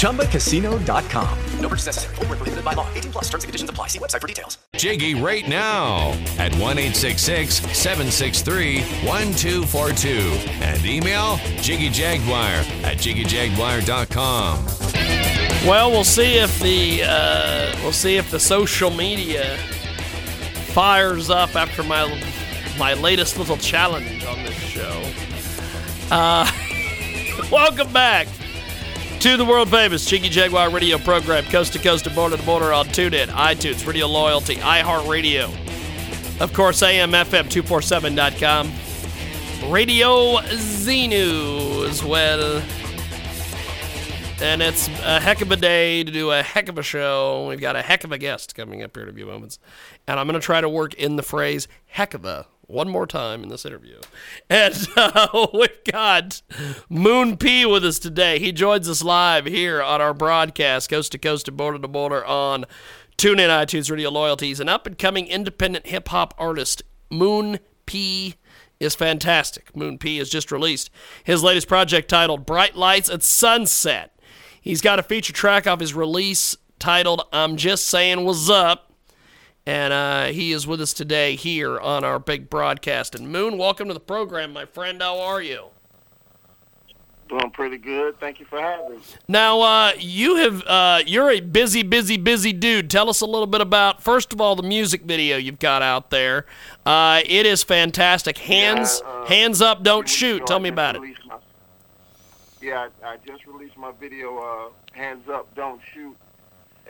ChumbaCasino.com. No purchase necessary. Full prohibited by law. 18 plus terms and conditions apply. See website for details. Jiggy right now at 1 763 1242. And email JiggyJaguar at JiggyJaguar.com. Well, we'll see if the uh, we'll see if the social media fires up after my my latest little challenge on this show. Uh, welcome back to the world famous Jiggy Jaguar radio program, coast to coast and border to border on TuneIn, iTunes, Radio Loyalty, iHeartRadio, of course, AMFM247.com, Radio Xenu as well. And it's a heck of a day to do a heck of a show. We've got a heck of a guest coming up here in a few moments. And I'm going to try to work in the phrase heck of a one more time in this interview. And uh, we've got Moon P with us today. He joins us live here on our broadcast, coast to coast and border to border on TuneIn, iTunes, Radio Loyalties. An up and coming independent hip hop artist, Moon P is fantastic. Moon P has just released his latest project titled Bright Lights at Sunset. He's got a feature track off his release titled I'm Just Saying What's Up. And uh, he is with us today here on our big broadcast. And Moon, welcome to the program, my friend. How are you? Doing pretty good. Thank you for having me. Now, uh, you have uh, you're a busy, busy, busy dude. Tell us a little bit about first of all the music video you've got out there. Uh, it is fantastic. Hands, Yeah, uh, hands up, don't shoot. Tell I me about it. my- yeah, I, I just released my video, uh, "Hands Up, Don't Shoot,"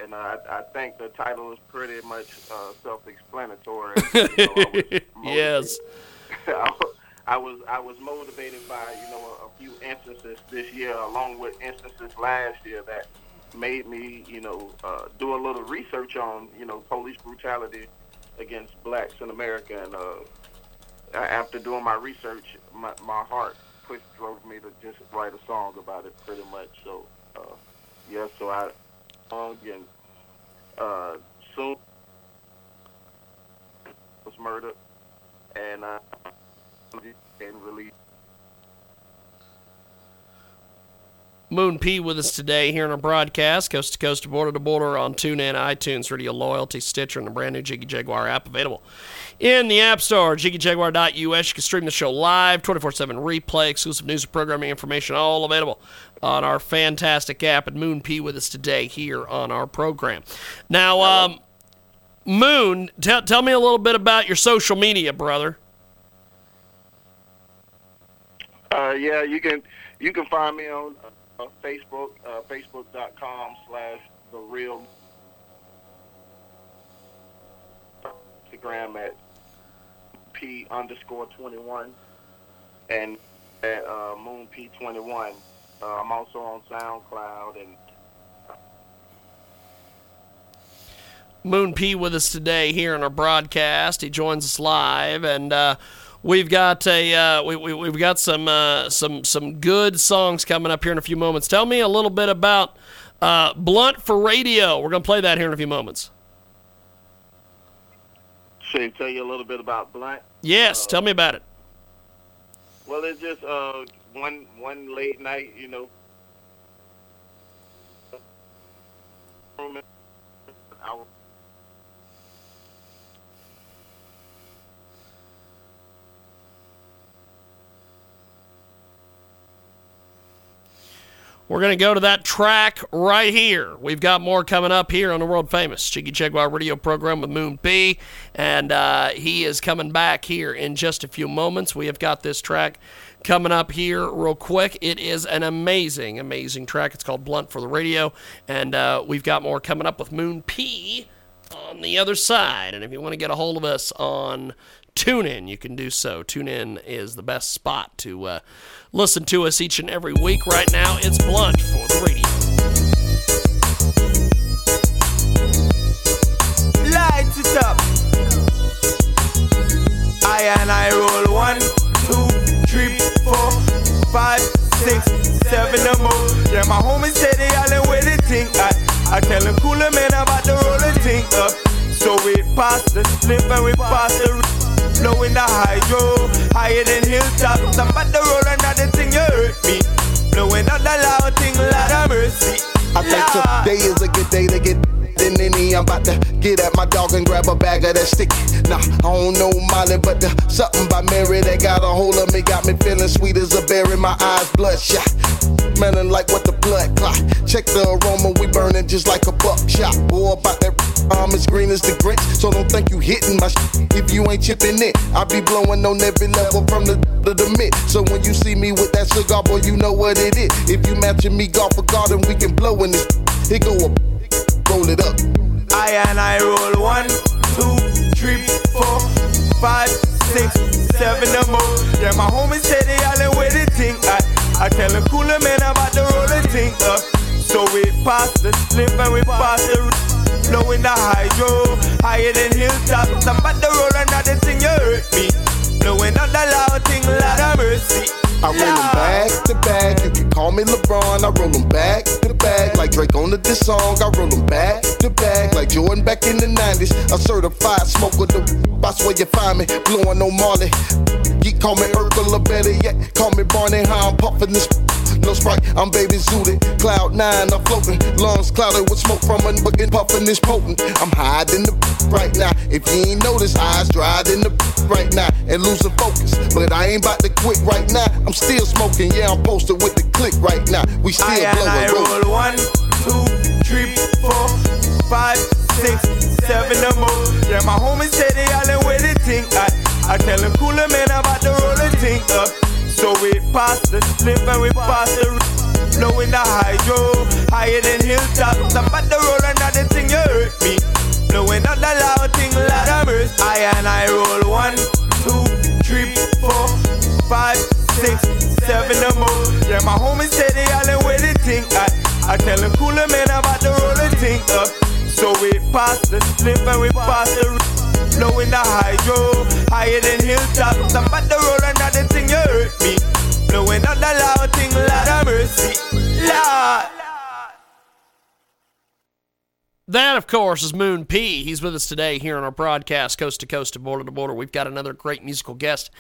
and I, I think the title is pretty much uh, self-explanatory. You know, I Yes. I was- I was I was motivated by you know a, a few instances this year, along with instances last year that made me you know uh, do a little research on you know police brutality against blacks in America, and uh, after doing my research, my, my heart push drove me to just write a song about it, pretty much. So uh, yeah, so I song and uh, soon was murdered, and uh, and released. Moon P with us today here in our broadcast, coast to coast, border to border on TuneIn, iTunes, Radio Loyalty, Stitcher, and the brand new Jiggy Jaguar app available in the App Store, jiggyjaguar.us. You can stream the show live, 24 7 replay, exclusive news and programming information, all available on our fantastic app. And Moon P with us today here on our program. Now, um, Moon, tell tell me a little bit about your social media, brother. Uh, yeah, you can you can find me on Facebook, uh, facebook.com slash the real Instagram at p underscore twenty one and at uh, moon p twenty one. Uh, I'm also on SoundCloud and Moon P with us today here in our broadcast. He joins us live, and uh, we've got a uh, we, we, we've got some uh, some some good songs coming up here in a few moments. Tell me a little bit about uh, Blunt for Radio. We're gonna play that here in a few moments. should I tell you a little bit about Blunt. Yes, tell me about it. Well, it's just uh, one one late night, you know. I We're going to go to that track right here. We've got more coming up here on the world famous Jiggy Jaguar radio program with Moon P. And uh, he is coming back here in just a few moments. We have got this track coming up here real quick. It is an amazing, amazing track. It's called Blunt for the Radio. And uh, we've got more coming up with Moon P on the other side. And if you want to get a hold of us on TuneIn, you can do so. Tune in is the best spot to uh, listen to us each and every week. Right now, it's Blunt for the radio. Light it up. I and I roll one, two, three, four, five, six, seven or more. Yeah, my homies say they all in with the thing. I, I tell them cooler man about to roll the thing up. So we pass the slip and we pass the blowing the hydro, higher than hilltops. I'm about to roll another thing, you hurt me. Blowing out the loud thing, Lord of mercy. I think today is a good day to get in any. I'm about to get at my dog and grab a bag of that stick. Nah, I don't know Molly, but the something by Mary that got a hold of me got me feeling sweet as a berry. My eyes bloodshot, smelling like what the blood clot. Check the aroma, we burning just like a buckshot. Boy, about that arm as green as the Grinch, so don't think you hitting my shit if you ain't chipping it. I be blowing on every level from the to the mid. So when you see me with that cigar, boy, you know what it is. If you matching me golf or garden, we can blow in this. It go up, roll it up. I and I roll one, two, three, four, five, six, seven or more. Yeah, my homies say they all with the thing. I, I tell them cooler man about to roll the thing up. So we pass the slip and we pass the blowing the hydro, higher than hilltops. I'm about to roll another thing, you hurt me. Blowing on the loud thing, Lord of mercy. I roll them back to back. You can call me LeBron. I roll them back to the back like Drake on the diss song. I roll them back to back like Jordan back in the 90s. A certified smoker. The that's where you find me. Blowing on Marley. You call me Urkel or better yet, call me Barney. How I'm puffing this. No sprite, I'm baby zooted. Cloud nine, I'm floating. Lungs clouded with smoke from a fucking puffing this potent. I'm hiding the right now. If you ain't noticed, eyes dried in the right now and losing focus. But I ain't about to quit right now. I'm still smoking, yeah, I'm posted with the click right now. We still I and I roll. one, two, three, four, five, six, seven or more. Yeah, my homies say they all with the thing. I, I tell them cooler man I'm about to roll the thing up. So we pass the slip and we pass the roof. blowing the hydro, higher than hilltops. I'm about to roll another thing, you hurt me. Blowing out the loud thing, Lord of mercy. I and I roll one, two, three, four, five, six, seven or more. Yeah, my homies say they all in with the thing. I, I tell them cooler man about to roll the thing up. So we pass the slip and we pass the blowing the hydro, higher than hilltops. I'm about to roll another thing, you hurt me. Blowing out the loud thing, Lord of mercy. Lord. That, of course, is Moon P. He's with us today here on our broadcast, coast to coast and border to border. We've got another great musical guest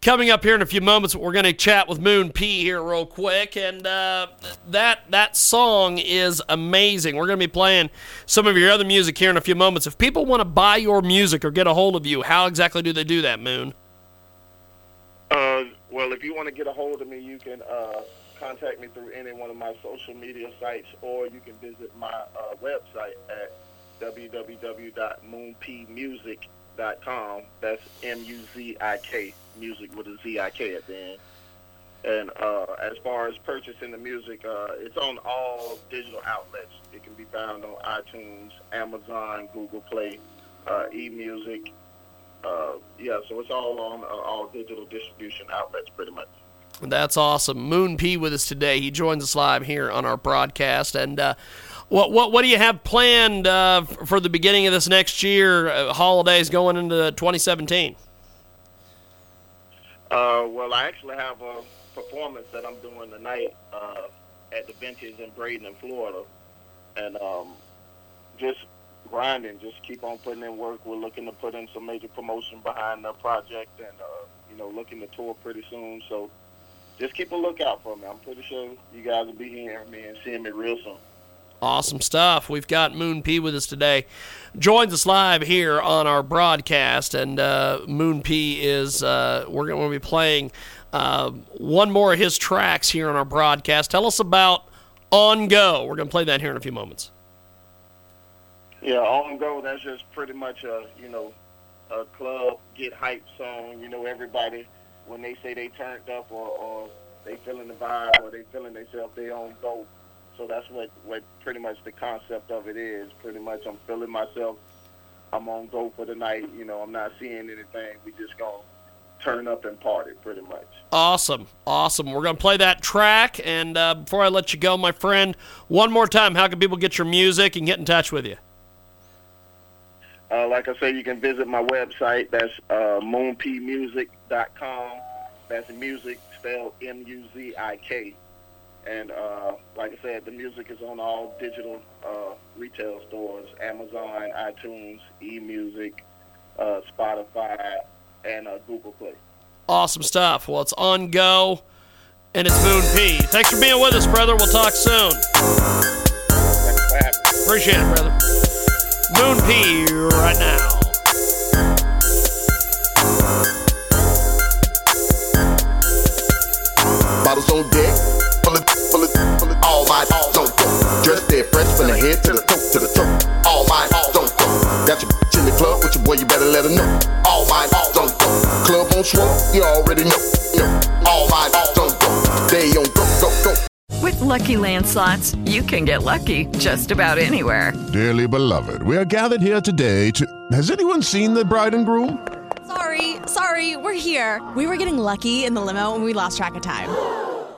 coming up here in a few moments. We're going to chat with Moon P here real quick, and uh, that that song is amazing. We're going to be playing some of your other music here in a few moments. If people want to buy your music or get a hold of you, how exactly do they do that, Moon? Uh, well, if you want to get a hold of me, you can uh, contact me through any one of my social media sites, or you can visit my uh, website www.moonpmuzik.com. That's M-U-Z-I-K, music with a Z-I-K at the end. And uh, as far as purchasing the music, uh, it's on all digital outlets. It can be found on iTunes, Amazon, Google Play, uh, eMusic. Uh, yeah, so it's all on uh, all digital distribution outlets, pretty much. That's awesome. Moon P with us today. He joins us live here on our broadcast. And uh, what what what do you have planned uh, for the beginning of this next year? Uh, holidays going into 2017. Uh, well, I actually have a performance that I'm doing tonight uh, at the benches in Braden, in Florida, and um, just grinding, just keep on putting in work. We're looking to put in some major promotion behind the project, and uh, you know, looking to tour pretty soon. So, just keep a lookout for me. I'm pretty sure you guys will be hearing me and seeing me real soon. Awesome stuff. We've got Moon P with us today. Joins us live here on our broadcast, and uh, Moon P is uh, we're going to be playing uh, one more of his tracks here on our broadcast. Tell us about On Go. We're going to play that here in a few moments. Yeah, on go. That's just pretty much a you know a club get hype song. You know, everybody when they say they turned up or, or they feeling the vibe or they feeling themselves, they on go. So that's what what pretty much the concept of it is. Pretty much, I'm feeling myself. I'm on go for the night. You know, I'm not seeing anything. We just gonna turn up and party, pretty much. Awesome, awesome. We're gonna play that track, and uh, before I let you go, my friend, one more time, how can people get your music and get in touch with you? Uh, like I said, you can visit my website. That's uh, moonpmuzik.com. That's music spelled M-U-Z-I-K. And uh, like I said, the music is on all digital uh, retail stores: Amazon, iTunes, eMusic, uh, Spotify, and uh, Google Play. Awesome stuff. Well, it's on go, and it's Moon P. Thanks for being with us, brother. We'll talk soon. Thanks for having me. Appreciate it, brother. Moon P right now. Bottles on deck, full of, fresh from the head to the toe, to the toe. All mine, all don't go. Got your bitch in the club with your boy, you better let her know. All mine, all don't go. Club on swole, you already know. know. All mine, all don't go. They on go, go, go. With Lucky Land slots, you can get lucky just about anywhere. Dearly beloved, we are gathered here today to. Has anyone seen the bride and groom? Sorry, sorry, we're here. We were getting lucky in the limo and we lost track of time.